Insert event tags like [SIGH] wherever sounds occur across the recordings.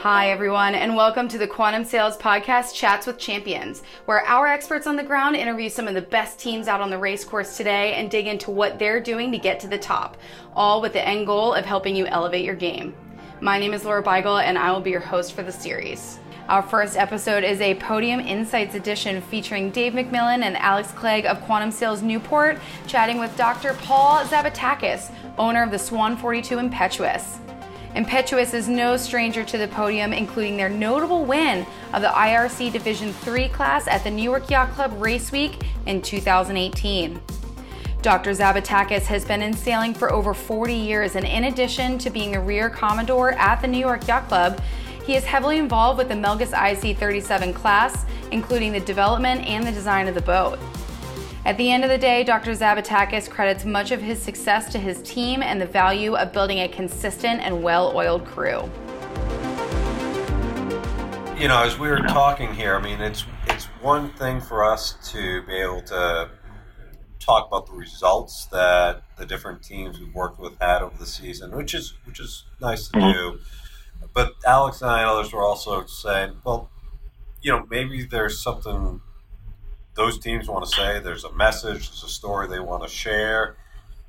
Hi, everyone, and welcome to the Quantum Sails Podcast Chats with Champions, where our experts on the ground interview some of the best teams out on the race course today and dig into what they're doing to get to the top, all with the end goal of helping you elevate your game. My name is Laura Beigel, and I will be your host for the series. Our first episode is a Podium Insights edition featuring Dave MacMillan and Alex Clegg of Quantum Sails Newport, chatting with Dr. Paul Zabetakis, owner of the Swan 42 Impetuous. Impetuous is no stranger to the podium, including their notable win of the IRC Division III class at the New York Yacht Club Race Week in 2018. Dr. Zabetakis has been in sailing for over 40 years, and in addition to being a rear commodore at the New York Yacht Club, he is heavily involved with the Melges IC 37 class, including the development and the design of the boat. At the end of the day, Dr. Zabetakis credits much of his success to his team and the value of building a consistent and well oiled crew. You know, as we were talking here, I mean, it's it's one thing for us to be able to talk about the results that the different teams we've worked with had over the season, which is which is nice to mm-hmm. do. But Alex and I and others were also saying, well, you know, maybe there's something those teams want to say. There's a message. There's a story they want to share.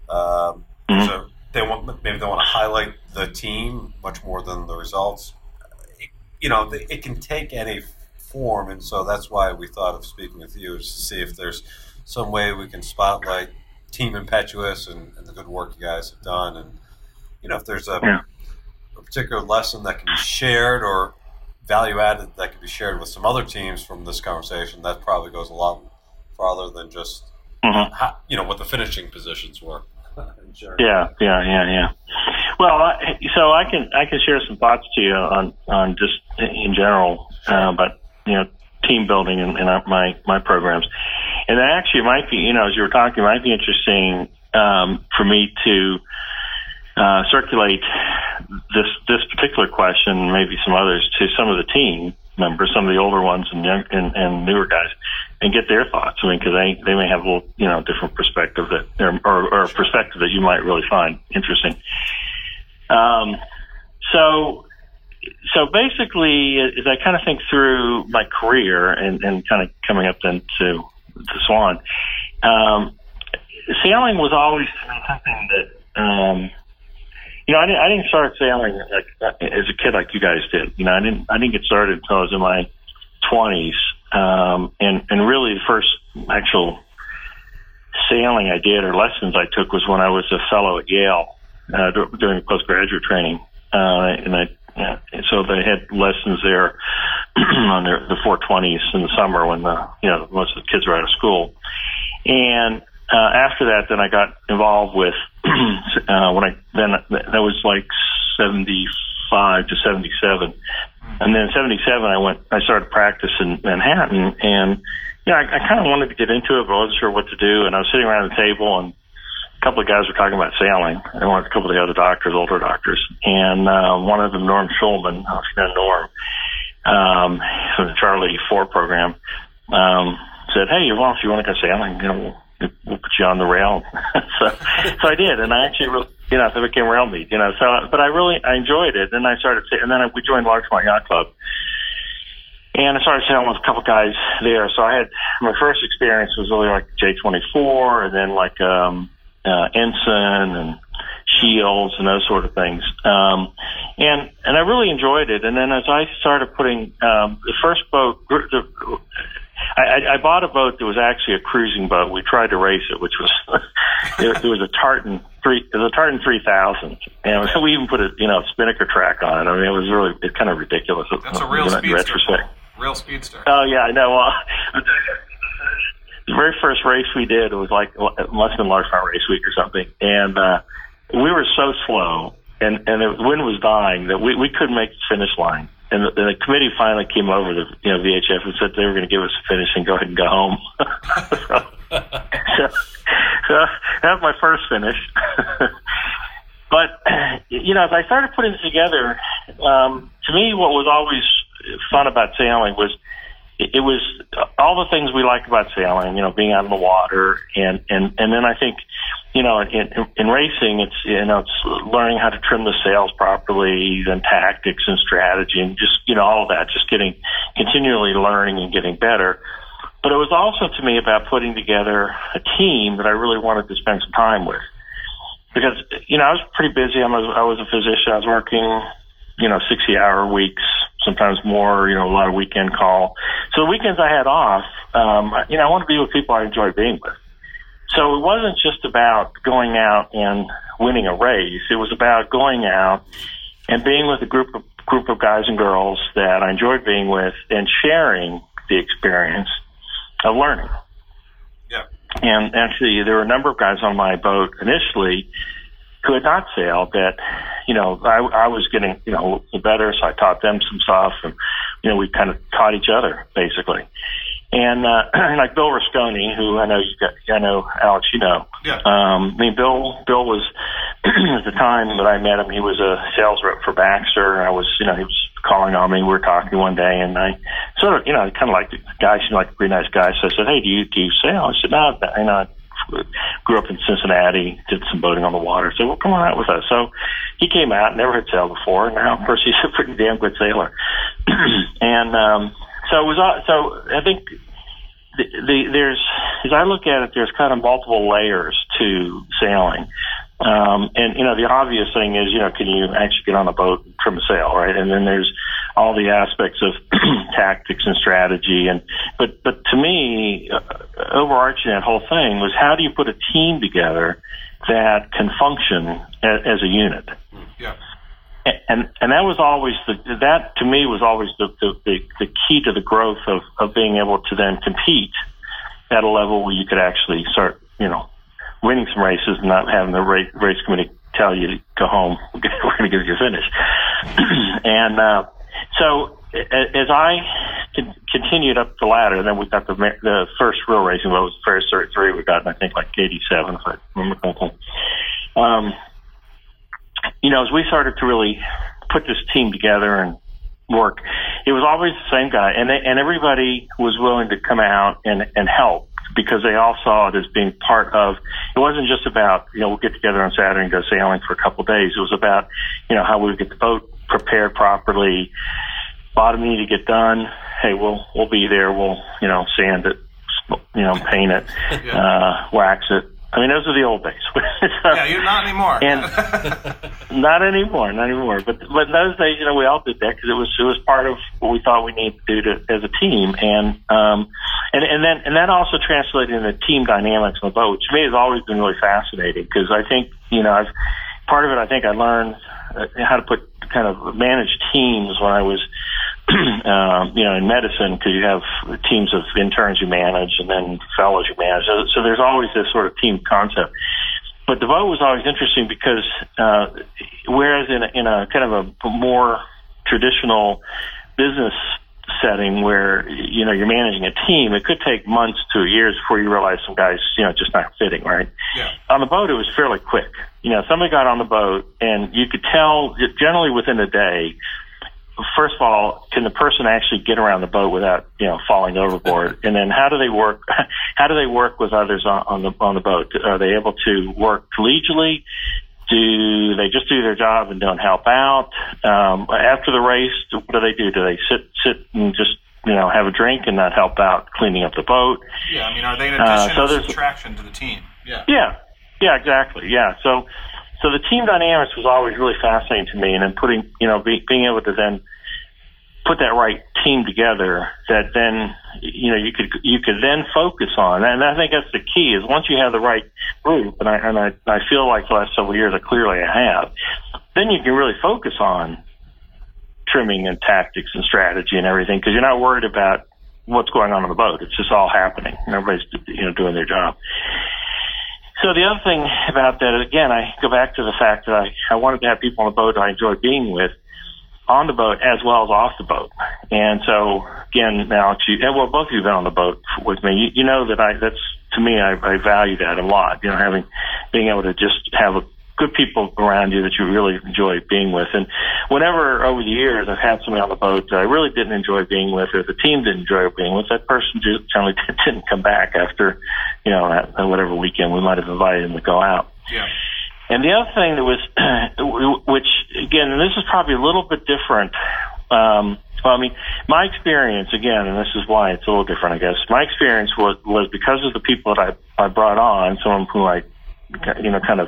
Um, Mhm. so they want maybe they want to highlight the team much more than the results. It- you know, the- it can take any form, and so that's why we thought of speaking with you is to see if there's some way we can spotlight Team Impetuous and, and the good work you guys have done, and you know if there's a, Yeah. a particular lesson that can be shared or value added that could be shared with some other teams from this conversation, that probably goes a lot farther than just Mhm. how, you know what the finishing positions were. [LAUGHS] sure. Yeah, yeah, yeah, yeah. Well, I, so I can I can share some thoughts to you on on just in general uh, about you know team building and, our, my my programs, and actually might be you know as you were talking it might be interesting um, for me to uh, circulate this this particular question, maybe some others, to some of the team members, some of the older ones and young, and, and newer guys, and get their thoughts. I mean, because they they may have a little you know different perspective that or, or, or a perspective that you might really find interesting. Um, so so basically, as I kind of think through my career and, and kind of coming up then to to Swan, um, sailing was always something that um, you know I didn't I didn't start sailing like as a kid like you guys did. You know I didn't I didn't get started until I was in my twenties, um, and and really the first actual sailing I did or lessons I took was when I was a fellow at Yale uh, during postgraduate training, uh, and I yeah, so they had lessons there [CLEARS THROAT] on their the 420s in the summer when the you know most of the kids were out of school, and uh, after that, then I got involved with [CLEARS THROAT] uh, when I then that was like 75 to 77, and then 77 I went I started practice in Manhattan, and yeah, I, I kind of wanted to get into it, but I wasn't sure what to do, and I was sitting around the table and a couple of guys were talking about sailing, and one, a couple of the other doctors, older doctors, and uh, one of them, Norm Schulman, I if you know Norm, um, from the Charlie Four program, um, said, "Hey, well, if you want to go sailing, you know, we'll, put you on the rail." [LAUGHS] so, so I did, and I actually, really, you know, so I became rail meat, you know. So, but I really, I enjoyed it, and I started, and then I, we joined Larchmont Yacht Club. And I started sailing with a couple guys there. So I had my first experience was really like J24 and then like um uh, ensign and shields and those sort of things. Um, and and I really enjoyed it. And then as I started putting um, the first boat, the, I, I- I bought a boat that was actually a cruising boat. We tried to race it, which was [LAUGHS] it, it was a Tartan three, it was a Tartan three thousand, and we even put a you know spinnaker track on it. I mean, it was really it's kind of ridiculous. That's a real speedster. retrospect. Real speedster. Oh yeah, I know. Well, the very first race we did it was like less than Larchmont Race Week or something, and uh, we were so slow, and and the wind was dying that we we couldn't make the finish line. And the, and the committee finally came over to you know VHF and said they were going to give us a finish and go ahead and go home. [LAUGHS] so, so, so that was my first finish. [LAUGHS] but you know, as I started putting it together, um, to me, what was always fun about sailing was it, was all the things we like about sailing, you know, being out in the water, and and and then I think, you know, in, in racing, it's you know, it's learning how to trim the sails properly, then tactics and strategy, and just you know, all of that, just getting continually learning and getting better. But it was also to me about putting together a team that I really wanted to spend some time with, because you know, I was pretty busy. I was I was a physician. I was working, you know, sixty hour weeks sometimes more, you know, a lot of weekend call. So the weekends I had off, um, you know, I want to be with people I enjoy being with. So it wasn't just about going out and winning a race. It was about going out and being with a group of group of guys and girls that I enjoyed being with and sharing the experience of learning. Yeah. And actually, there were a number of guys on my boat initially had not sailed that, you know, I, I was getting, you know, better, so I taught them some stuff, and you know, we kind of taught each other basically. And uh, [CLEARS THROAT] like Bill Rasconi, who I know you got, I know Alex, you know. Yeah. Um, I mean, Bill, Bill was [CLEARS THROAT] at the time that I met him, he was a sales rep for Baxter. I was, you know, he was calling on me. We were talking one day, and I sort of, you know, kind of like the guy seemed like a pretty nice guy. So I said, "Hey, do you do you sail?" I said, "No, you know, grew up in Cincinnati, did some boating on the water. So, well, come on out with us. So he came out, never had sailed before. Now, of course, he's [LAUGHS] a pretty damn good sailor. [CLEARS THROAT] and um, so it was. Uh, so I think the, the there's as I look at it, there's kind of multiple layers to sailing. Um, and you know, the obvious thing is, you know, can you actually get on a boat and trim a sail, right? And then there's all the aspects of [CLEARS THROAT] tactics and strategy. And but but to me, uh, overarching that whole thing was how do you put a team together that can function as, as a unit? Yeah. And and that was always the that to me was always the the, the, key to the growth of, of being able to then compete at a level where you could actually start, you know, winning some races and not having the race, race committee tell you to go home. [LAUGHS] We're going to give you a finish. [CLEARS THROAT] and uh, so as I continued up the ladder, then we got the the first real racing. It was the first 33 we got, I think like 87, if I remember correctly. Um, you know, as we started to really put this team together and work, it was always the same guy, and they, and everybody was willing to come out and and help because they all saw it as being part of. It wasn't just about you know we'll get together on Saturday and go sailing for a couple of days. It was about you know how we would get the boat prepared properly. Bottom need to get done. Hey, we'll we'll be there. We'll you know sand it, you know paint it, [LAUGHS] yeah. uh, wax it, I mean, those are the old days. so, [LAUGHS] yeah, you're not anymore. and [LAUGHS] not anymore, not anymore. But but in those days, you know, we all did that because it was it was part of what we thought we needed to do to, as a team, and um, and and then and that also translated into team dynamics on the boat, which to me has always been really fascinating because I think you know I've part of it. I think I learned uh, how to put kind of manage teams when I was [CLEARS THROAT] um, you know, in medicine, because you have teams of interns you manage and then fellows you manage. So, so there's always this sort of team concept. But the vote was always interesting because uh, whereas in a, in a kind of a more traditional business setting where you know you're managing a team, it could take months to years before you realize some guys you know just not fitting right. Yeah. On the boat, it was fairly quick. You know, somebody got on the boat, and you could tell generally within a day first of all, can the person actually get around the boat without you know falling overboard? [LAUGHS] and then how do they work? [LAUGHS] How do they work with others on, on the on the boat? Are they able to work collegially? Do they just do their job and don't help out? Um, after the race, what do they do? Do they sit sit and just you know have a drink and not help out cleaning up the boat? Yeah, I mean, are they an uh, addition uh, so or subtraction to the team? Yeah. Yeah. Yeah. Exactly. Yeah. So so the team dynamics was always really fascinating to me, and then putting, you know, be, being able to then put that right team together that then you know you could you could then focus on. And I think that's the key is once you have the right group and I and I, I feel like the last several years I clearly I have then you can really focus on trimming and tactics and strategy and everything because you're not worried about what's going on on the boat. It's just all happening. Everybody's you know doing their job. So the other thing about that, again, I go back to the fact that I, I wanted to have people on the boat I enjoy being with on the boat as well as off the boat. And so again, Alex, you, and well, both of you have been on the boat with me. You, you know that I, that's to me, I, I value that a lot. You know, having, being able to just have a good people around you that you really enjoy being with. And whenever over the years I've had somebody on the boat that I really didn't enjoy being with, or the team didn't enjoy being with, that person just generally [LAUGHS] didn't come back after, you know, whatever weekend we might have invited them to go out. Yeah. And the other thing that was, [CLEARS THROAT] which again, and this is probably a little bit different. Um, well, I mean, my experience again, and this is why it's a little different, I guess. My experience was was because of the people that I I brought on, some of whom I, you know, kind of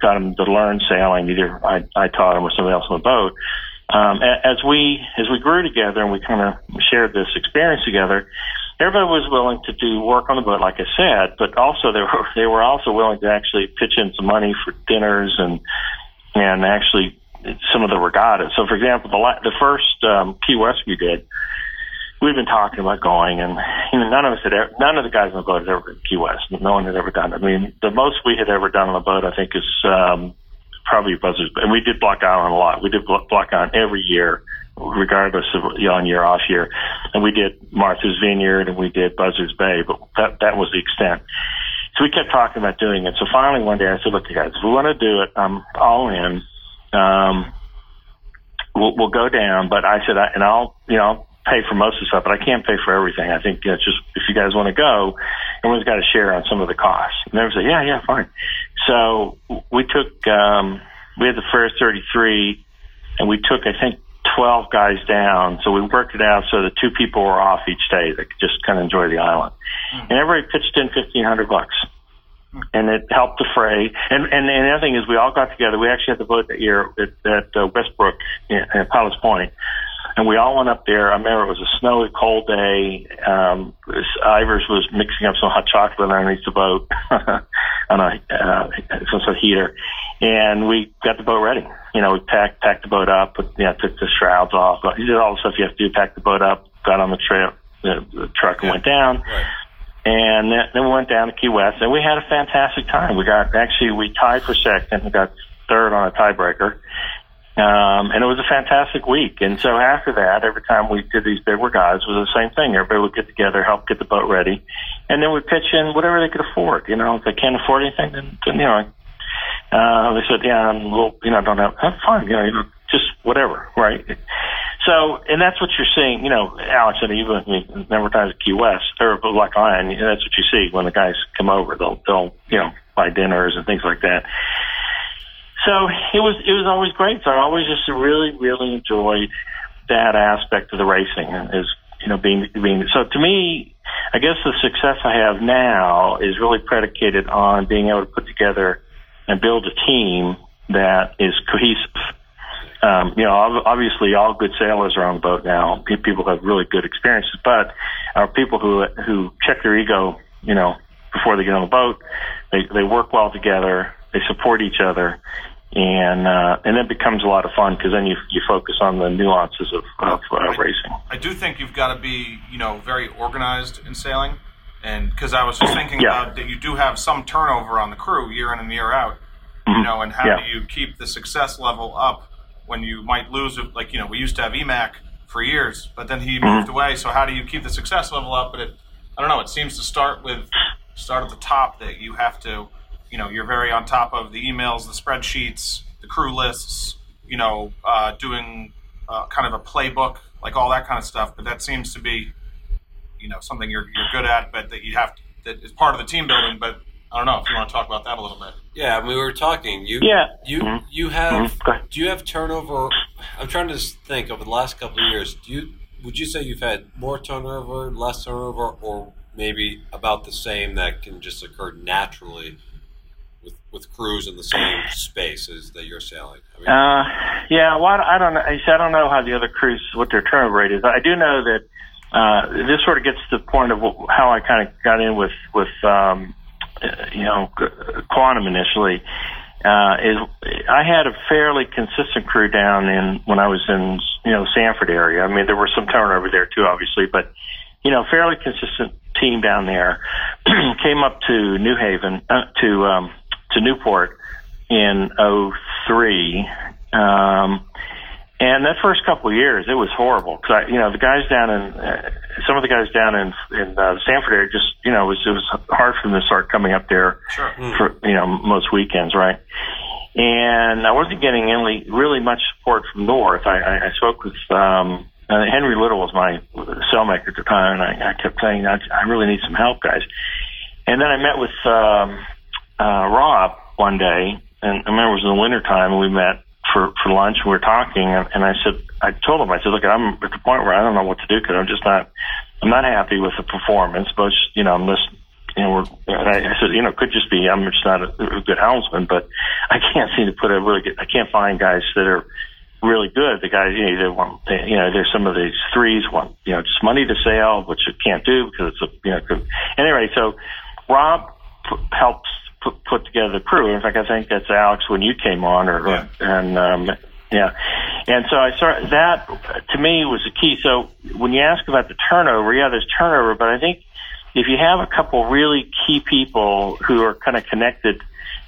got them to learn sailing. Either I I taught them or somebody else on the boat. Um, as we as we grew together and we kind of shared this experience together, everybody was willing to do work on the boat, like I said, but also they were they were also willing to actually pitch in some money for dinners and and actually some of the regattas. So, for example, the the first um, Key West we did, we've been talking about going, and you know, none of us had ever, none of the guys on the boat had ever been Key West. No one had ever done it. I mean, the most we had ever done on the boat, I think, is um, probably Buzzards. And we did Block Island a lot. We did Block Island every year regardless of on year off year. And we did Martha's Vineyard and we did Buzzards Bay, but that that was the extent. So we kept talking about doing it. So finally one day I said, look, guys, if we want to do it, I'm all in. Um, we'll, we'll go down, but I said, I, and I'll, you know, pay for most of the stuff, but I can't pay for everything. I think you know, just if you guys want to go, everyone's got to share on some of the costs. And everyone said, yeah, yeah, fine. So we took, um, we had the first 33 and we took, I think, 12 guys down. So we worked it out so the two people were off each day that could just kind of enjoy the island. Mm-hmm. And everybody pitched in 1500 bucks. Mm-hmm. And it helped defray. And, and, and the other thing is we all got together. We actually had the boat that year at, at uh, Westbrook in, in Pilots Point. And we all went up there. I remember it was a snowy, cold day. Um, Ivers was mixing up some hot chocolate underneath the boat [LAUGHS] on a uh, some sort of heater, and we got the boat ready you know, we packed packed the boat up, put, you know, took the shrouds off. He did all the stuff you have to do. Packed the boat up, got on the trip, the, the truck, and went down. Right. And then, then we went down to Key West, and we had a fantastic time. We got actually we tied for second, we got third on a tiebreaker, um, and it was a fantastic week. And so after that, every time we did these big guys, it was the same thing. Everybody would get together, help get the boat ready, and then we'd pitch in whatever they could afford. You know, if they can't afford anything, then, then you know, uh, they said, yeah, and we'll, you know, don't have, have fun, you know, you know, just whatever, right? So, and that's what you're seeing, you know, Alex and even I number of times at Key West or Block Island, that's what you see when the guys come over. They'll, they'll, you know, buy dinners and things like that. So it was, it was always great. So I always just really, really enjoyed that aspect of the racing is, you know, being, being, so to me, I guess the success I have now is really predicated on being able to put together and build a team that is cohesive. Um, you know, obviously, all good sailors are on the boat now. People have really good experiences, but are people who who check their ego, you know, before they get on the boat. They they work well together. They support each other, and uh, and it becomes a lot of fun because then you you focus on the nuances of, of uh, racing. I do think you've got to be you know very organized in sailing. And because I was just thinking yeah. about that, you do have some turnover on the crew year in and year out. You know, and how yeah. do you keep the success level up when you might lose? Like you know, we used to have Emac for years, but then he moved away. So how do you keep the success level up? But it, I don't know. It seems to start with start at the top that you have to, you know, you're very on top of the emails, the spreadsheets, the crew lists. You know, uh, doing uh, kind of a playbook, like all that kind of stuff. But that seems to be you know something you're you're good at, but that you have to, that is part of the team building. But I don't know if you want to talk about that a little bit. Yeah, I mean, we were talking. You, yeah. you, mm-hmm. you have. Mm-hmm. Do you have turnover? I'm trying to think over the last couple of years. Do you? Would you say you've had more turnover, less turnover, or maybe about the same that can just occur naturally with crews in the same spaces that you're sailing? I mean, uh, yeah. Well, I don't know. I don't know how the other crews what their turnover rate is. I do know that uh, this sort of gets to the point of how I kind of got in with with um, you know quantum initially. Uh, is I had a fairly consistent crew down in when I was in you know Sanford area. I mean there was some turnover there too, obviously, but you know fairly consistent team down there. [CLEARS THROAT] Came up to New Haven uh, to um, to Newport in '03. Um, and that first couple of years, it was horrible because I, you know, the guys down in uh, some of the guys down in in uh, Sanford area just, you know, it was it was hard for them to start coming up there sure. for you know most weekends, right? and I wasn't getting really really much support from North. I, I, I spoke with um, uh, Henry Little was my sailmaker at the time, and I, I kept saying I, I really need some help, guys. And then I met with um, uh, Rob one day, and I remember it was in the wintertime, and we met for for lunch. And we were talking, and, and I said, I told him, I said, look, I'm at the point where I don't know what to do because I'm just not, I'm not happy with the performance. But you know, I'm just you know, we're, I, I said, you know, it could just be I'm just not a, a good helmsman, but [LAUGHS] I can't seem to put a really good. I can't find guys that are really good. The guys, you know, they want, they, you know, there's some of these threes want, you know, just money to sail, which you can't do because it's a, you know, anyway. So Rob p- helps put, put together the crew. In fact, I think that's Alex when you came on, or yeah. and um, yeah. And so I started that to me was the key. So when you ask about the turnover, yeah, there's turnover, but I think if you have a couple really key people who are kind of connected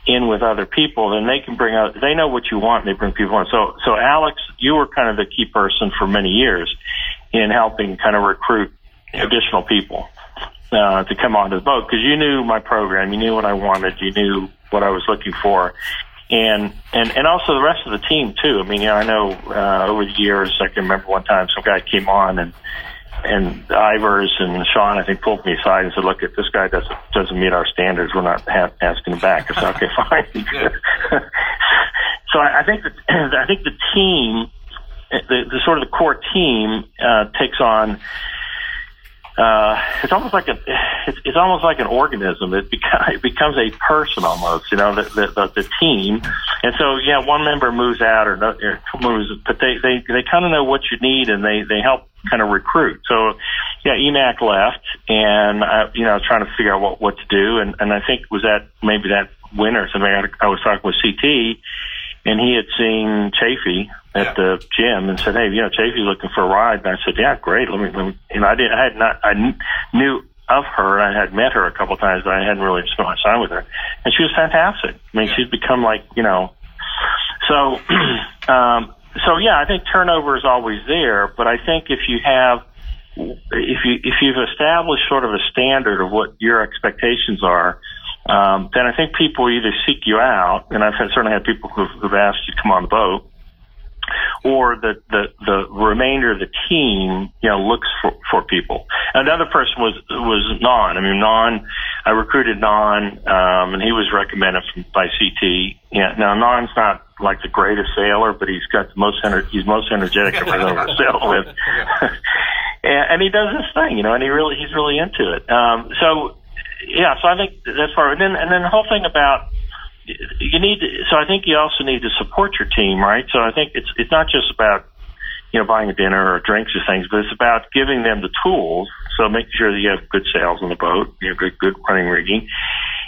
in with other people, then they can bring out, they know what you want and they bring people in. So, so Alex, you were kind of the key person for many years in helping kind of recruit additional people, uh, to come onto the boat because you knew my program, you knew what I wanted, you knew what I was looking for. And, and, and also the rest of the team too. I mean, you know, I know, uh, over the years, I can remember one time some guy came on and, and Ivers and Sean, I think, pulled me aside and said, "Look, if this guy doesn't doesn't meet our standards, we're not ha- asking him back." I said, "Okay, [LAUGHS] fine." [LAUGHS] so I, I think that [CLEARS THROAT] I think the team, the, the sort of the core team, uh, takes on uh, it's almost like a, it's, it's almost like an organism. It, beca- it becomes a person almost, you know, the, the, the, the team. And so, yeah, one member moves out or, no, or moves, but they, they, they kind of know what you need and they, they help kind of recruit. So, yeah, EMAC left and, I, you know, I was trying to figure out what, what to do. And, and I think was that maybe that winter, something I, I was talking with CT and he had seen Chafee at yeah. the gym and said, "Hey, you know, Chafee's looking for a ride." And I said, "Yeah, great. Let me." Let me you know, I didn't. I had not. I knew of her. I had met her a couple of times, but I hadn't really spent much time with her. And she was fantastic. I mean, yeah. she's become like you know. So, [CLEARS THROAT] um, so yeah, I think turnover is always there, but I think if you have if you if you've established sort of a standard of what your expectations are, um, then I think people either seek you out, and I've had, certainly had people who've, who've asked you to come on the boat, or the, the, the remainder of the team, you know, looks for, for people. Another person was, was Non. I mean, Non, I recruited Non, um, and he was recommended from, by CT. Yeah. Now, Non's not like the greatest sailor, but he's got the most, ener- he's most energetic I've ever sailed with. [LAUGHS] and, and he does this thing, you know, and he really, he's really into it. Um, so, yeah, so I think that's part. And then, and then the whole thing about you need. To, so I think you also need to support your team, right? So I think it's it's not just about you know buying a dinner or drinks or things, but it's about giving them the tools. So making sure that you have good sails on the boat, you have good good running rigging,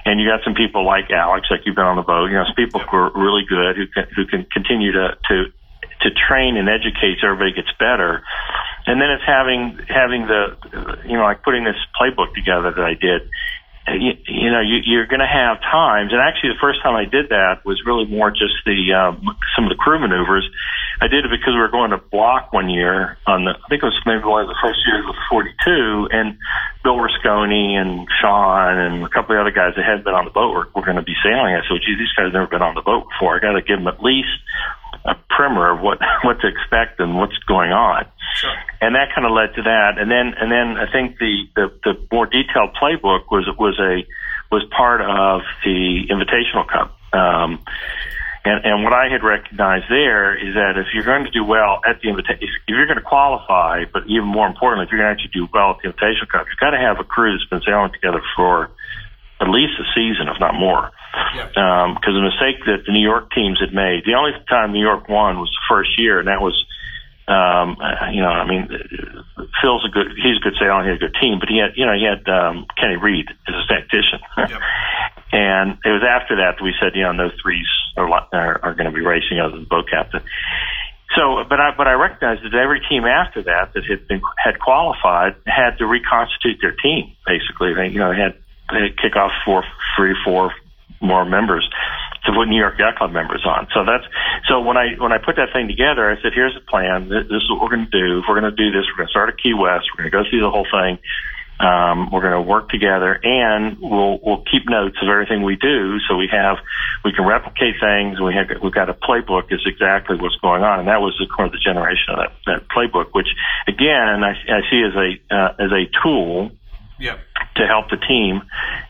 and you got some people like Alex, like you've been on the boat. You know, some people who are really good who can who can continue to to to train and educate so everybody gets better. And then it's having having the you know like putting this playbook together that I did you, you know, you, you're going to have times, and actually, the first time I did that was really more just the um, some of the crew maneuvers. I did it because we were going to block one year on the, I think it was maybe one of the first years of 42, and Bill Rasconi and Sean and a couple of other guys that hadn't been on the boat were, were going to be sailing. I said, "Gee, these guys have never been on the boat before. I got to give them at least a primer of what [LAUGHS] what to expect and what's going on." Sure. And that kind of led to that. And then, and then I think the, the, the more detailed playbook was, was a, was part of the Invitational Cup. Um, and, and what I had recognized there is that if you're going to do well at the invitation, if you're going to qualify, but even more importantly, if you're going to actually do well at the Invitational Cup, you've got to have a crew that's been sailing together for at least a season, if not more. Because yeah. um, the mistake that the New York teams had made, the only time New York won was the first year, and that was um, you know, I mean, Phil's a good, he's a good sailor, he had a good team, but he had, you know, he had um, Kenny Read as a tactician. Yep. [LAUGHS] and it was after that that we said, you know, no threes are, are, are going to be racing other than boat captain. So, but I, but I recognized that every team after that that had been, had qualified had to reconstitute their team, basically. They, you know, they had, they had kick off four, three, four more members to put New York Yacht Club members on. So that's so when I when I put that thing together, I said, "Here's the plan. This is what we're going to do. If we're going to do this, we're going to start at Key West. We're going to go through the whole thing, Um, we're going to work together, and we'll we'll keep notes of everything we do, so we have we can replicate things. We have we've got a playbook is exactly what's going on, and that was the core of the generation of that, that playbook, which again I, I see as a uh, as a tool Yep. to help the team.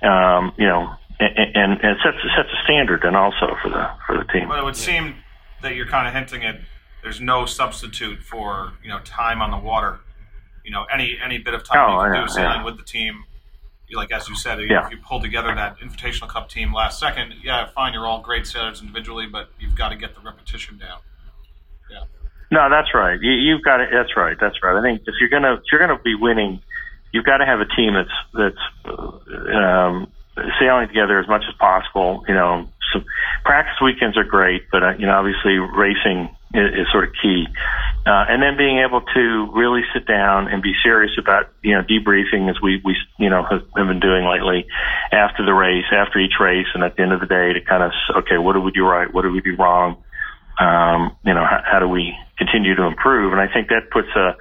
Um, you know, and, and, and sets sets a standard, and also for the for the team. Well, it would seem that you're kind of hinting at there's no substitute for you know time on the water. You know, any any bit of time Oh, you can yeah, do sailing yeah. with the team. Like as you said, Yeah. if you pull together that Invitational Cup team last second, yeah, fine, you're all great sailors individually, but you've got to get the repetition down. Yeah. No, that's right. You, you've got it. That's right. That's right. I think if you're gonna if you're gonna be winning, you've got to have a team that's that's uh, um, sailing together as much as possible. You know, so practice weekends are great, but uh, you know, obviously racing is, is sort of key. Uh, and then being able to really sit down and be serious about you know debriefing as we we you know have, have been doing lately after the race, after each race, and at the end of the day to kind of okay, what did we do right? What did we do wrong? um, you know, how, how do we continue to improve? And I think that puts a,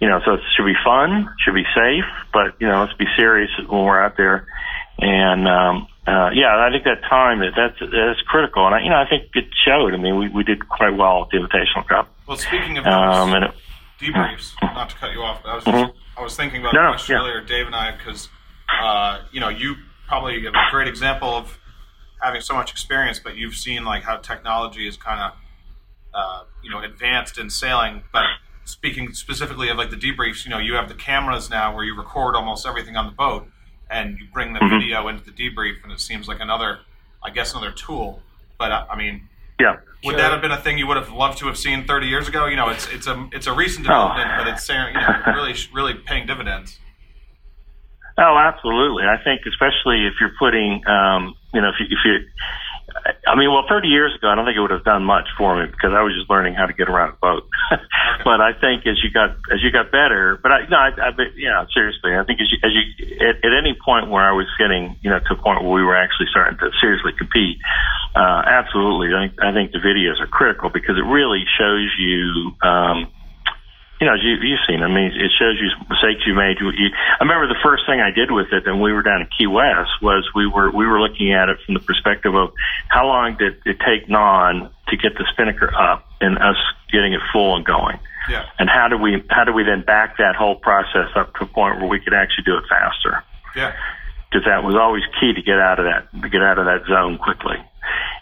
you know, so it should be fun, should be safe, but you know, let's be serious when we're out there. And um, uh, yeah, I think that time that that's that's critical. And I, you know, I think it showed. I mean, we we did quite well at the Invitational Cup. Well, speaking of those Um, and it, debriefs, not to cut you off, but I was Mhm. just, I was thinking about No, yeah. earlier, Dave and I, because uh, you know you probably have a great example of having so much experience, but you've seen like how technology is kind of uh, you know advanced in sailing. But speaking specifically of like the debriefs, you know you have the cameras now where you record almost everything on the boat, and you bring the Mhm. video into the debrief, and it seems like another, I guess, another tool. But uh, I mean, yeah. would Sure. that have been a thing you would have loved to have seen 30 years ago? You know, it's it's a it's a recent Oh. development, but it's you know [LAUGHS] really really paying dividends. Oh, absolutely. I think especially if you're putting, um, you know, if you, if you, I mean, well, 30 years ago, I don't think it would have done much for me because I was just learning how to get around a boat. [LAUGHS] but I think as you got as you got better, but I no, I, I but, yeah, seriously, I think as you as you at, at any point where I was getting, you know, to a point where we were actually starting to seriously compete, uh, absolutely, I think I think the videos are critical because it really shows you. Um, you know, you, you've seen. I mean, it shows you mistakes you made. You, you, I remember the first thing I did with it, and we were down in Key West, was we were we were looking at it from the perspective of how long did it take non to get the spinnaker up and us getting it full and going, Yeah, and how do we how do we then back that whole process up to a point where we could actually do it faster? yeah, because that was always key to get out of that to get out of that zone quickly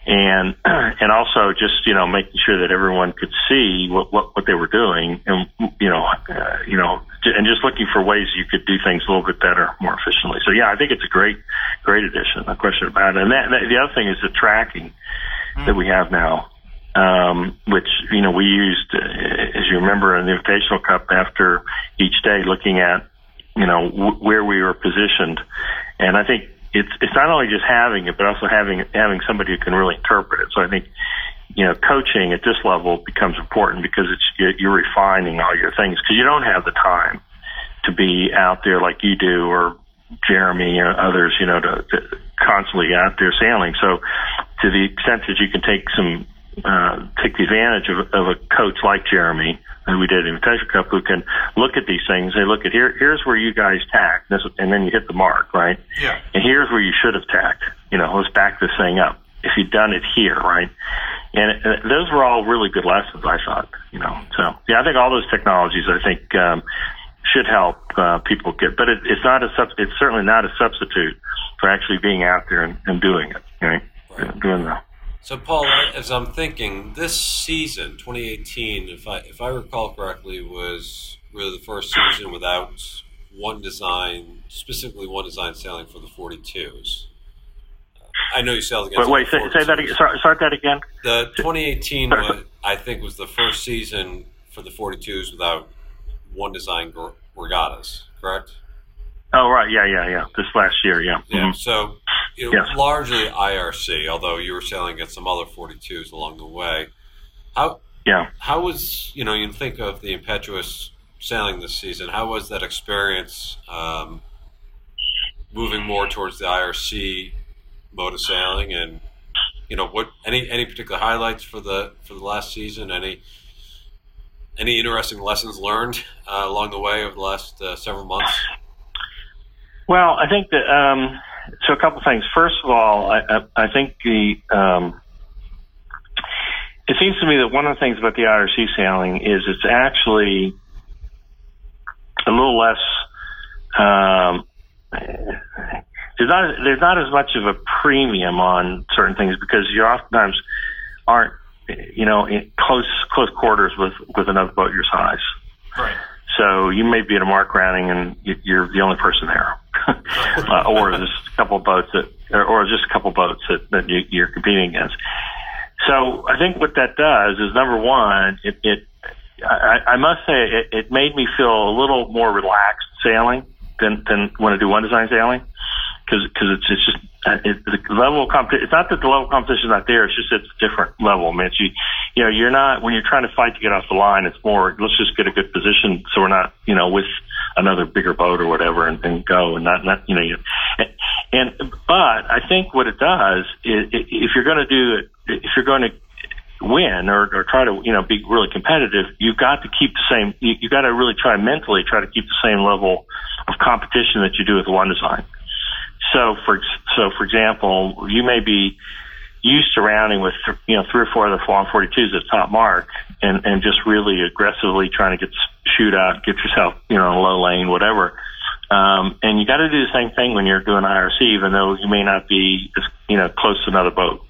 and [CLEARS THROAT] and also just you know making sure that everyone could see what what, what they were doing and you know uh, you know and just looking for ways you could do things a little bit better more efficiently. So yeah i think it's a great great addition no question about it. And that, that the other thing is the tracking that we have now um, which you know we used, uh, as you remember, in the Invitational Cup after each day, looking at you know w- where we were positioned, and I think it's it's not only just having it, but also having having somebody who can really interpret it. So I think you know coaching at this level becomes important because it's you're- refining all your things because you don't have the time to be out there like you do or Jeremy or others, you know, to, to constantly out there sailing. So to the extent that you can take some uh, take the advantage of, of a coach like Jeremy, who we did in Invitational Cup, who can look at these things. They look at here. Here's where you guys tack, this, and then you hit the mark, right? yeah. And here's where you should have tacked. You know, let's back this thing up. If you'd done it here, right? And uh, those were all really good lessons, I thought. You know, so yeah, I think all those technologies, I think, um, should help uh, people get. But it, it's not a sub. It's certainly not a substitute for actually being out there and, and doing it. Right? Right. Doing the So, Paul, as I'm thinking, this season, 2018, if I if I recall correctly, was really the first season without one design, specifically one design sailing for the 42s. I know you sailed against. Wait, wait. Say, say that again. Start, start that again. The 2018, was, I think, was the first season for the 42s without one design regattas. Correct? Oh, right. Yeah, yeah, yeah. This last year, yeah. Yeah. Mhm. So, you know, Yes. largely IRC, although you were sailing against some other 42s along the way. How Yeah. how was you know you think of the impetuous sailing this season? How was that experience um, moving more towards the IRC mode of sailing? And you know what any any particular highlights for the for the last season? Any any interesting lessons learned uh, along the way over the last uh, several months? Well, I think that um, so. A couple things. First of all, I, I, I think the um, it seems to me that one of the things about the IRC sailing is it's actually a little less. Um, there's not there's not as much of a premium on certain things because you oftentimes aren't you know in close close quarters with with another boat your size. Right. So you may be at a mark rounding and you- you're the only person there, [LAUGHS] uh, or just a couple of boats that, or, or just a couple of boats that, that you, you're competing against. So I think what that does is number one, it, it I, I must say it, it made me feel a little more relaxed sailing than than when I do one design sailing because it's it's just uh, it, the level of competition. It's not that the level of competition is not there. It's just it's a different level. I mean, you you know you're not when you're trying to fight to get off the line. It's more let's just get a good position so we're not you know with another bigger boat or whatever and, and go and not not you know you, and but I think what it does is if you're going to do it if you're going to win or, or try to you know be really competitive, you've got to keep the same. You, you got to really try mentally try to keep the same level of competition that you do with one design. So for so for example, you may be used to rounding with you know three or four of the 142s at top mark, and and just really aggressively trying to get shoot out, get yourself you know in a low lane, whatever. Um, and you got to do the same thing when you're doing IRC, even though you may not be you know close to another boat.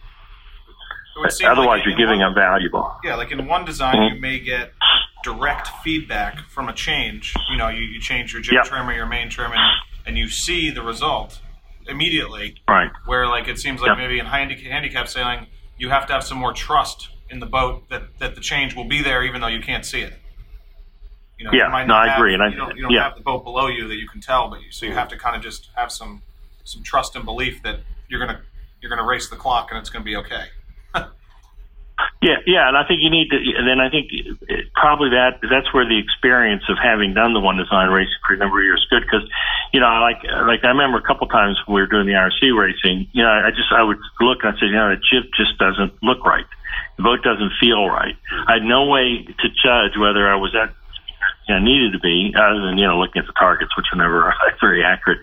Seem Otherwise, like you're giving one- up valuable. Yeah, like in one design, Mhm. you may get direct feedback from a change. You know, you, you change your jib Yep. trim or your main trim, and, and you see the result immediately. Right. Where like it seems like Yeah. maybe in handi- handicap sailing, you have to have some more trust in the boat that, that the change will be there, even though you can't see it. You know, Yeah, you no, not I agree, and I- you don't, you don't yeah. have the boat below you that you can tell, but you, so you have to kind of just have some some trust and belief that you're gonna you're gonna race the clock and it's gonna be okay. Yeah, yeah, and I think you need to. Then I think it, probably that that's where the experience of having done the one design racing for a number of years is good because, you know, I like like I remember a couple times when we were doing the IRC racing. You know, I just I would look and I said, you know, the jib just doesn't look right. The boat doesn't feel right. I had no way to judge whether I was at you know, needed to be, other than you know looking at the targets, which are never [LAUGHS] very accurate.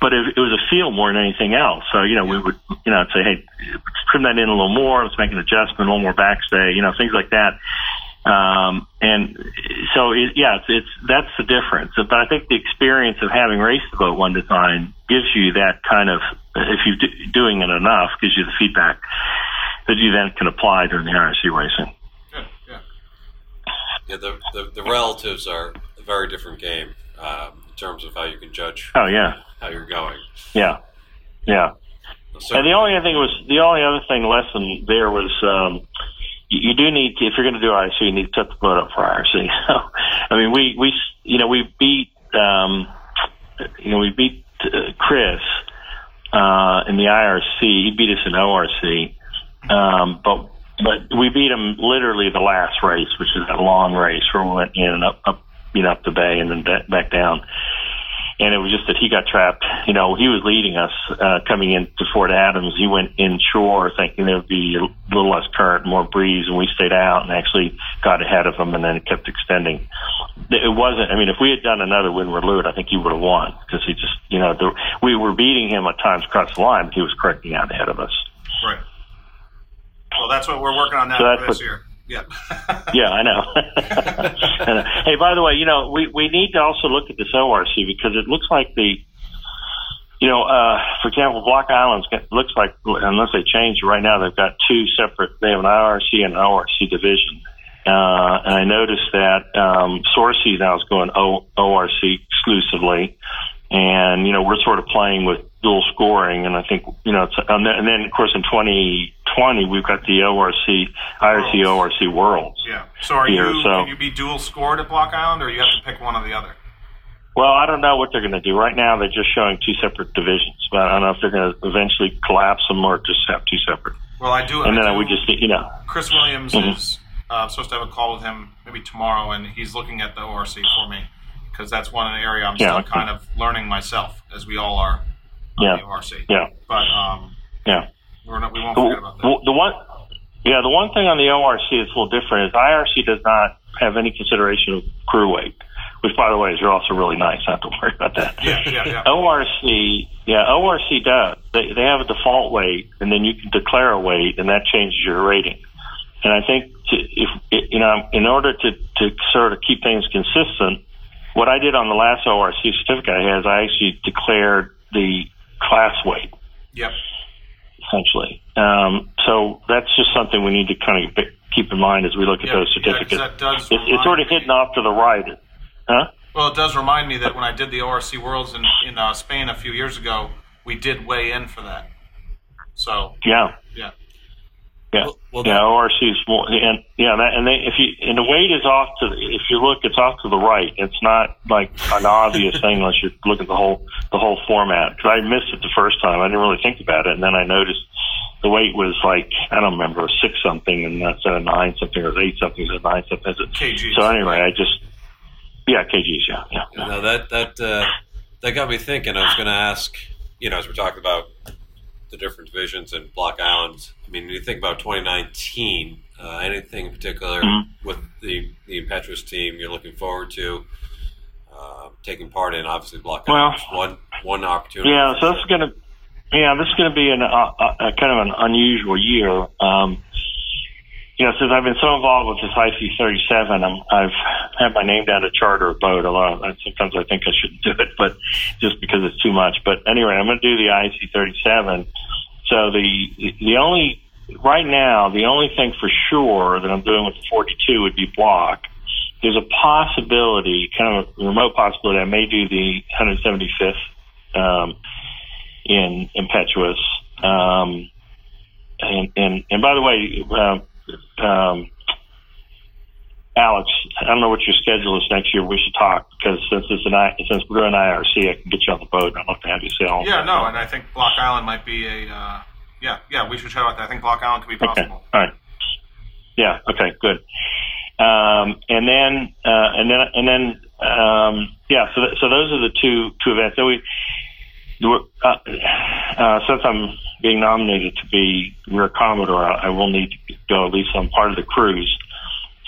But it, it was a feel more than anything else. So you know, we would you know say, hey, trim that in a little more. Let's make an adjustment, a little more backstay. You know, things like that. Um, and so it, yeah, it's, it's that's the difference. But I think the experience of having raced the boat one design gives you that kind of if you're do, doing it enough, gives you the feedback that you then can apply during the IRC racing. Yeah. Yeah, the, the, the relatives are a very different game um, in terms of how you can judge Oh yeah, how you're going. yeah, yeah. So, And the only other thing was the only other thing lesson there was um, you, you do need to, if you're going to do IRC, you need to set the boat up for IRC. [LAUGHS] So, I mean, we we you know we beat um, you know we beat uh, Chris uh, in the IRC. He beat us in ORC, um, but but we beat him literally the last race, which is that long race where we went in and up up you know up the bay and then back down and it was just that he got trapped. You know, he was leading us uh, coming into Fort Adams. He went inshore thinking there would be a little less current, more breeze, and we stayed out and actually got ahead of him, and then kept extending. It wasn't. I mean, if we had done another windward loot, I think he would have won because he just, you know, the, we were beating him at times across the line, but he was correcting out ahead of us. Right. Well, that's what we're working on now So for that's this what- year. Yeah. [LAUGHS] Yeah, I know. [LAUGHS] Uh, hey, by the way, you know, we, we need to also look at this ORC because it looks like the, you know, uh, for example, Block Islands got- looks like, unless they change right now, they've got two separate, they have an IRC and an ORC division. Uh, and I noticed that, um, Sourcey now is going o- ORC exclusively. And, you know, we're sort of playing with dual scoring. And I think, you know, it's, and then, and then of course in 2020, we've got the ORC, IRC ORC Worlds. yeah. So are Here, you? so- Can you be dual scored at Block Island, or you have to pick one or the other? Well, I don't know what they're going to do. Right now, they're just showing two separate divisions, but I don't know if they're going to eventually collapse them or just have two separate. Well, I do. And I then do, we just, you know, Chris Williams Mhm. is uh, supposed to have a call with him maybe tomorrow, and he's looking at the ORC for me because that's one area I'm Yeah, still kind of learning myself, as we all are. On Yeah. The ORC. yeah, But um, yeah. we're not. We won't The, forget about that. the one, yeah, the one thing on the ORC that's a little different is IRC does not have any consideration of crew weight, which by the way is also really nice. Not to worry about that. Yeah, yeah, yeah. [LAUGHS] ORC, yeah, ORC does. They they have a default weight, and then you can declare a weight, and that changes your rating. And I think to, if you know, in order to to sort of keep things consistent, what I did on the last ORC certificate I had is I actually declared the class weight Yep. essentially. Um, so that's just something we need to kind of keep in mind as we look at Yeah, those yeah, certificates. that does it's, it's sort of remind hidden off to the right, huh? Well, it does remind me that when I did the ORC Worlds in in uh, Spain a few years ago, we did weigh in for that. So Yeah. yeah, Yeah, Well- yeah, that- ORC is more, and yeah, that, and they, if you and the weight is off to the, if you look, it's off to the right. It's not like an [LAUGHS] obvious thing unless you look at the whole the whole format. Because I missed it the first time, I didn't really think about it, and then I noticed the weight was like I don't remember six something, and instead of nine something or eight something, of nine something. kgs. So anyway, I just yeah, kgs, yeah, yeah. yeah. No, that that uh, that got me thinking. I was going to ask, you know, as we're talking about the different divisions and Block Islands. I mean, when you think about 2019, uh, anything in particular Mhm. with the the Impetuous team you're looking forward to uh, taking part in? Obviously, Block Well- Islands one one opportunity. Yeah, so this is sure. gonna, yeah, this is gonna be an, uh, uh, kind of an unusual year. Um, you know, since I've been so involved with this IC37, I'm, I've had my name down to charter a boat. Although I- sometimes I think I shouldn't do it, but just because it's too much. But anyway, I'm going to do the IC37. So the the only right now, the only thing for sure that I'm doing with the 42 would be block. There's a possibility, kind of a remote possibility, I may do the 175th um, in Impetuous. Um, and, and and by the way, um, um, Alex, I don't know what your schedule is next year. We should talk because since it's an I, since we're doing IRC, I can get you on the boat. I'd love to have you sail. Yeah, no, and I think Block Island might be a uh, yeah, yeah. We should chat about that. I think Block Island could be Okay. possible. All right. Yeah. Okay. Good. Um, and then, uh, and then, and then, um, yeah. So, th- so those are the two two events. So we, we're, uh, uh, since I'm being nominated to be rear commodore, I, I will need to go at least on part of the cruise.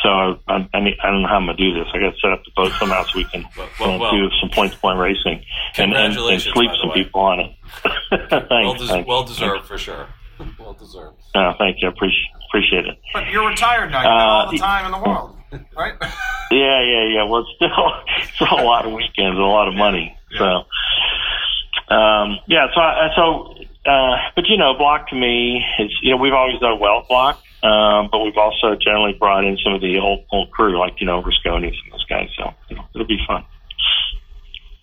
So I, I, need, I don't know how I'm gonna do this. I got to set up the boat somehow so we can Well, well, uh, well. do some point to point racing and, and, and sleep some way. people on it. [LAUGHS] thanks, well, des- thanks. well deserved for sure. [LAUGHS] Well deserved. Uh, thank you. I appreciate appreciate it. But you're retired now. You got all Uh, the time in the world, right? [LAUGHS] Yeah, yeah, yeah. Well, it's still still a lot of weekends, a lot of money. Yeah. So, um, yeah. So, I, so, uh, but you know, block to me is you know we've always done well block, um, but we've also generally brought in some of the old old crew, like you know Risconi and those guys. So you know, it'll be fun,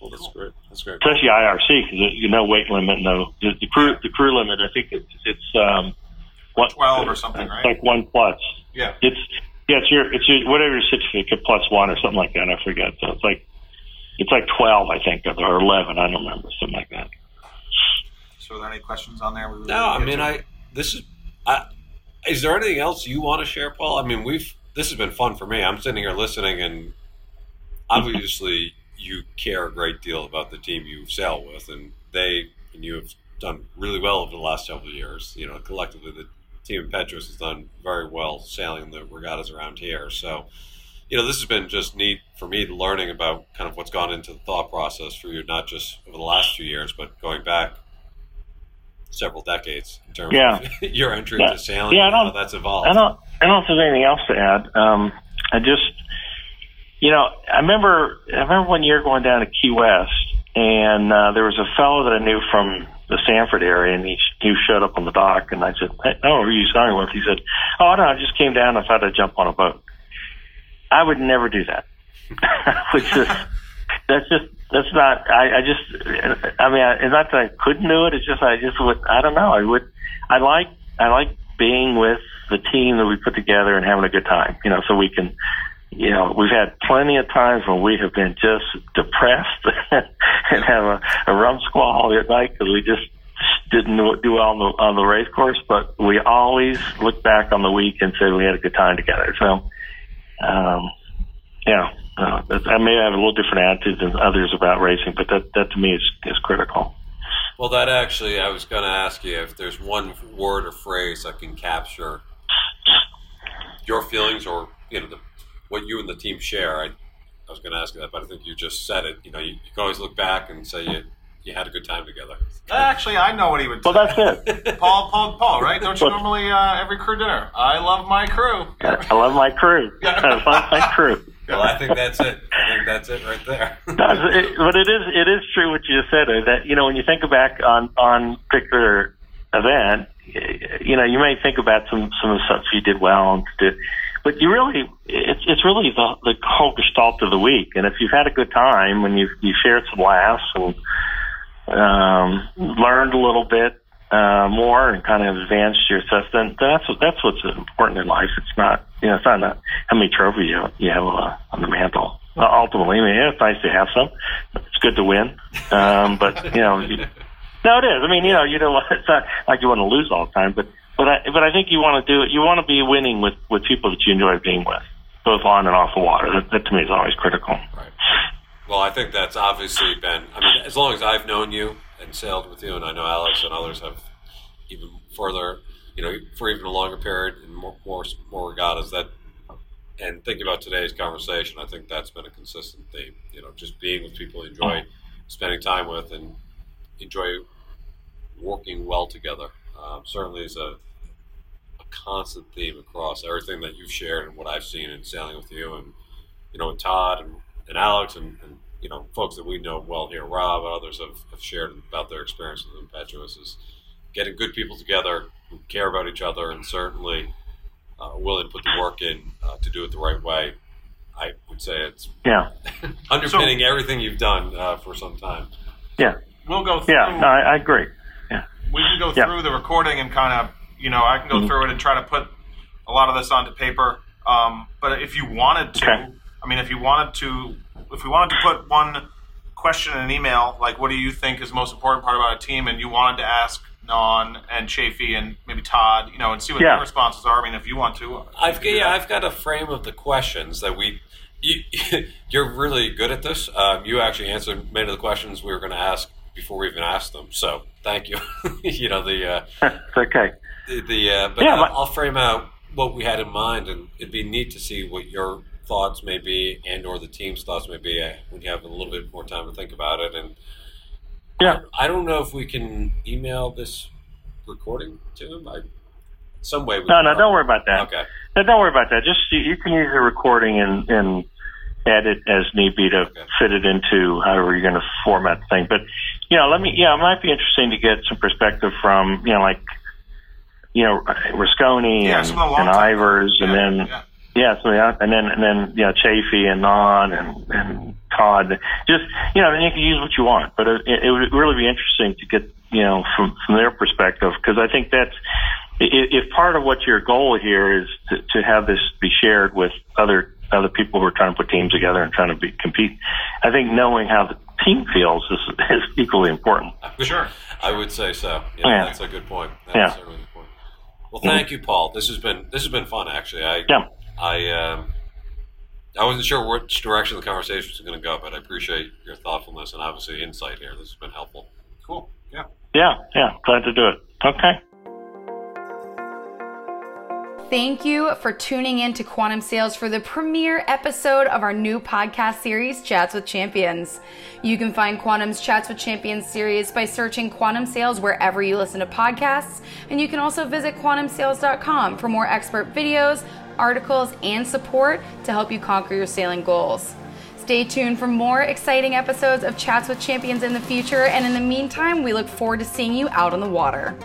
Well, that's great. That's great. especially IRC because you know weight limit, no the, the crew the crew limit. I think it's it's um, what 12 or something, right? Like one plus. yeah. It's yeah, it's your it's your whatever your certificate plus one or something like that. I forget. So it's like it's like twelve, I think, or eleven. I don't remember something like that. So, are there any questions on there? We would No, I mean, to? I this is. I, is there anything else you want to share, Paul? I mean, we've this has been fun for me. I'm sitting here listening, and obviously, you care a great deal about the team you sail with, and they and you have done really well over the last several years. You know, collectively, the team Impetuous has done very well sailing the regattas around here. So, you know, this has been just neat for me learning about kind of what's gone into the thought process for you, not just over the last few years, but going back several decades in terms Yeah. of [LAUGHS] your entry Yeah. into sailing Yeah, I don't- that's evolved. I don't I don't know if there's anything else to add. Um, I just you know I remember I remember one year going down to Key West, and uh, there was a fellow that I knew from the Sanford area, and he he showed up on the dock, and I said, hey, "Oh, who are you sailing with?" He said, "Oh, I don't know. I just came down and thought I'd jump on a boat." I would never do that. [LAUGHS] Which is that's just that's not. I, I just. I mean, I, it's not that I couldn't do it. It's just I just would. I don't know. I would. I like. I like being with the team that we put together and having a good time. You know, so we can. You know, we've had plenty of times when we have been just depressed [LAUGHS] and have a, a rum squall at night because we just didn't do well on the on the race course. But we always look back on the week and say we had a good time together. So, um, yeah, uh, I may have a little different attitude than others about racing, but that that to me is is critical. Well, that actually, I was going to ask you if there's one word or phrase that can capture your feelings or you know the, what you and the team share. I, I was going to ask you that, but I think you just said it. You know, you, you can always look back and say you you had a good time together. Actually, I know what he would Well, say. that's it. [LAUGHS] Paul, Paul, Paul, right? Don't you normally uh, every crew dinner? I love my crew. I love my crew. [LAUGHS] I love my crew. Well, I think that's it. I think that's it right there. [LAUGHS] It, but it is it is true what you said that you know when you think back on on particular event, you know you may think about some some of the stuff you did well, and but you really it's it's really the the whole gestalt of the week. And if you've had a good time when you you shared some laughs and um, learned a little bit uh, more and kind of advanced your assessment, that's what that's what's important in life. It's not you know it's not a, how many trophies you you have uh, on the mantle. Uh, ultimately, I mean, yeah, it's nice to have some. It's good to win, um, but you know, you, no, it is. I mean, you know, you don't. It's not like you want to lose all the time, but but I but I think you want to do it. You want to be winning with with people that you enjoy being with, both on and off the water. That, that to me is always critical. Right. Well, I think that's obviously been. I mean, as long as I've known you and sailed with you, and I know Alex and others have even further, you know, for even a longer period and more more, more regattas. That and thinking about today's conversation, I think that's been a consistent theme. You know, just being with people you enjoy spending time with and enjoy working well together. Um, certainly is a a constant theme across everything that you've shared and what I've seen in sailing with you and you know, with Todd and, and Alex and, and, you know, folks that we know well here, Rob and others have, have shared about their experience with Impetuous is getting good people together who care about each other and certainly uh, willing to put the work in uh, to do it the right way. I would say it's Yeah, [LAUGHS] underpinning everything you've done uh, for some time. yeah, We'll go through. yeah. No, I, I agree. we can go Yeah. through the recording and kind of, you know, I can go Mhm. through it and try to put a lot of this onto paper. Um, but if you wanted to, Okay. I mean, if you wanted to, if we wanted to put one question in an email, like what do you think is the most important part about a team, and you wanted to ask Non and Chafee and maybe Todd, you know, and see what Yeah. their responses are. I mean, if you want to, I've got, yeah, I've got a frame of the questions that we. You, [LAUGHS] you're really good at this. Um, you actually answered many of the questions we were going to ask before we even asked them. So thank you. [LAUGHS] you know the uh, [LAUGHS] it's okay. the, the uh, but Yeah, I'll, but- I'll frame out what we had in mind, and it'd be neat to see what your thoughts may be, and or the team's thoughts may be uh, when you have a little bit more time to think about it. And Yeah. I don't know if we can email this recording to him. I, some way. We No, can no, probably- don't worry about that. Okay. No, don't worry about that. Just you, you can use the recording and, and add it as need be to Okay. fit it into however you're going to format the thing. But you know, let me. Yeah, it might be interesting to get some perspective from you know, like you know, Rasconi Yeah, and, some of the and long-time Ivers, and then yeah. Yeah, so yeah, and then and then you know Chafee and Non and and Todd. Just you know, and you can use what you want, but it, it would really be interesting to get you know from from their perspective because I think that's if part of what your goal here is to, to have this be shared with other other people who are trying to put teams together and trying to be compete. I think knowing how the team feels is, is equally important. Sure. I would say so. Yeah, Yeah. that's a good point. That's Yeah. certainly a good point. Well, thank you, Paul. This has been this has been fun. Actually, I Yeah. I um, I wasn't sure which direction the conversation was going to go, but I appreciate your thoughtfulness and obviously insight here. This has been helpful. Cool. Yeah. Yeah, yeah, glad to do it. Okay. Thank you for tuning in to Quantum Sails for the premiere episode of our new podcast series, Chats with Champions. You can find Quantum's Chats with Champions series by searching Quantum Sails wherever you listen to podcasts, and you can also visit quantumsails.com for more expert videos, articles, and support to help you conquer your sailing goals. Stay tuned for more exciting episodes of Chats with Champions in the future, and in the meantime, we look forward to seeing you out on the water.